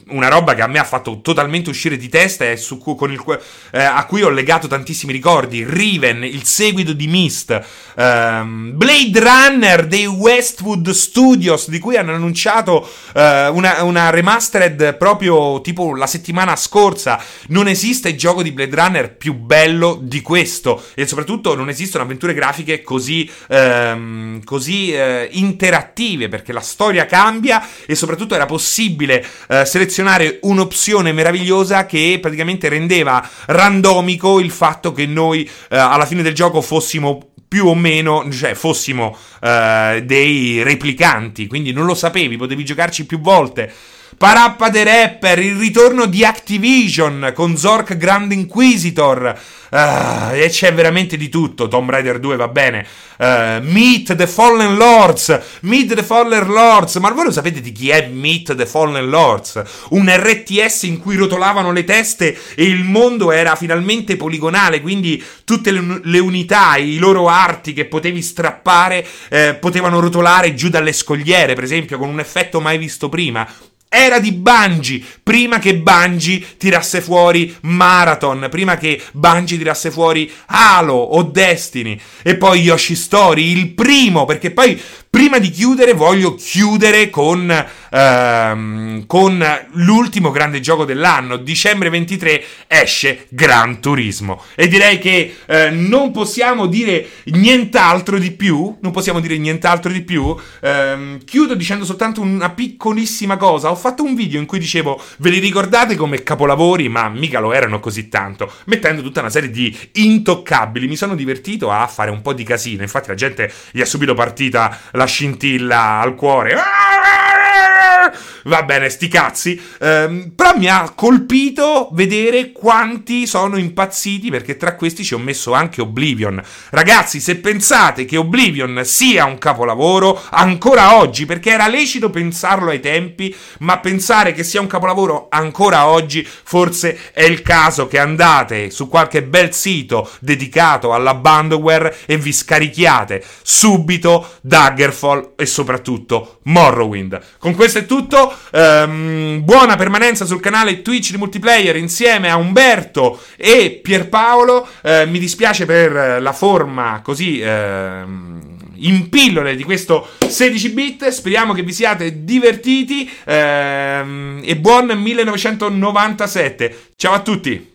una roba che a me ha fatto totalmente uscire di testa e su, il, eh, a cui ho legato tantissimi ricordi. Riven, il seguito di Mist, ehm, Blade Runner dei Westwood Studios, di cui hanno annunciato eh, una, una, remastered proprio tipo la settimana scorsa. Non esiste gioco di Blade Runner più bello di questo e soprattutto non esistono avventure grafiche così, ehm, così eh, interattive perché la storia cambia e soprattutto era possibile eh, selezionare selezionare un'opzione meravigliosa che praticamente rendeva randomico il fatto che noi eh, alla fine del gioco fossimo più o meno, cioè fossimo eh, dei replicanti, quindi non lo sapevi, potevi giocarci più volte. Parappa the Rapper, il ritorno di Activision con Zork Grand Inquisitor. Uh, e c'è veramente di tutto. Tomb Raider 2 va bene. Uh, Meet the Fallen Lords. Meet the Fallen Lords. Ma voi lo sapete di chi è Meet the Fallen Lords? Un RTS in cui rotolavano le teste e il mondo era finalmente poligonale. Quindi tutte le, le unità, i loro arti che potevi strappare, eh, potevano rotolare giù dalle scogliere, per esempio, con un effetto mai visto prima era di Bungie, prima che Bungie tirasse fuori Marathon, prima che Bungie tirasse fuori Halo o Destiny. E poi Yoshi Story, il primo, perché poi prima di chiudere voglio chiudere con, ehm, con l'ultimo grande gioco dell'anno, dicembre 23 esce Gran Turismo e direi che eh, non possiamo dire nient'altro di più, non possiamo dire nient'altro di più, ehm, chiudo dicendo soltanto una piccolissima cosa, ho fatto un video in cui dicevo, ve li ricordate come capolavori, ma mica lo erano così tanto, mettendo tutta una serie di intoccabili. Mi sono divertito a fare un po' di casino, infatti la gente gli è subito partita la scintilla al cuore. Va bene, sti cazzi. Ehm, però mi ha colpito vedere quanti sono impazziti perché tra questi ci ho messo anche Oblivion. Ragazzi, se pensate che Oblivion sia un capolavoro, ancora oggi, perché era lecito pensarlo ai tempi, ma pensare che sia un capolavoro ancora oggi, forse è il caso che andate su qualche bel sito dedicato alla bandware e vi scarichiate subito Daggerfall e soprattutto Morrowind. Con questo è tutto. Um, buona permanenza sul canale Twitch di multiplayer insieme a Umberto e Pierpaolo. Uh, mi dispiace per la forma così. Uh, in pillole di questo 16 bit. Speriamo che vi siate divertiti. Ehm, e buon 1997. Ciao a tutti.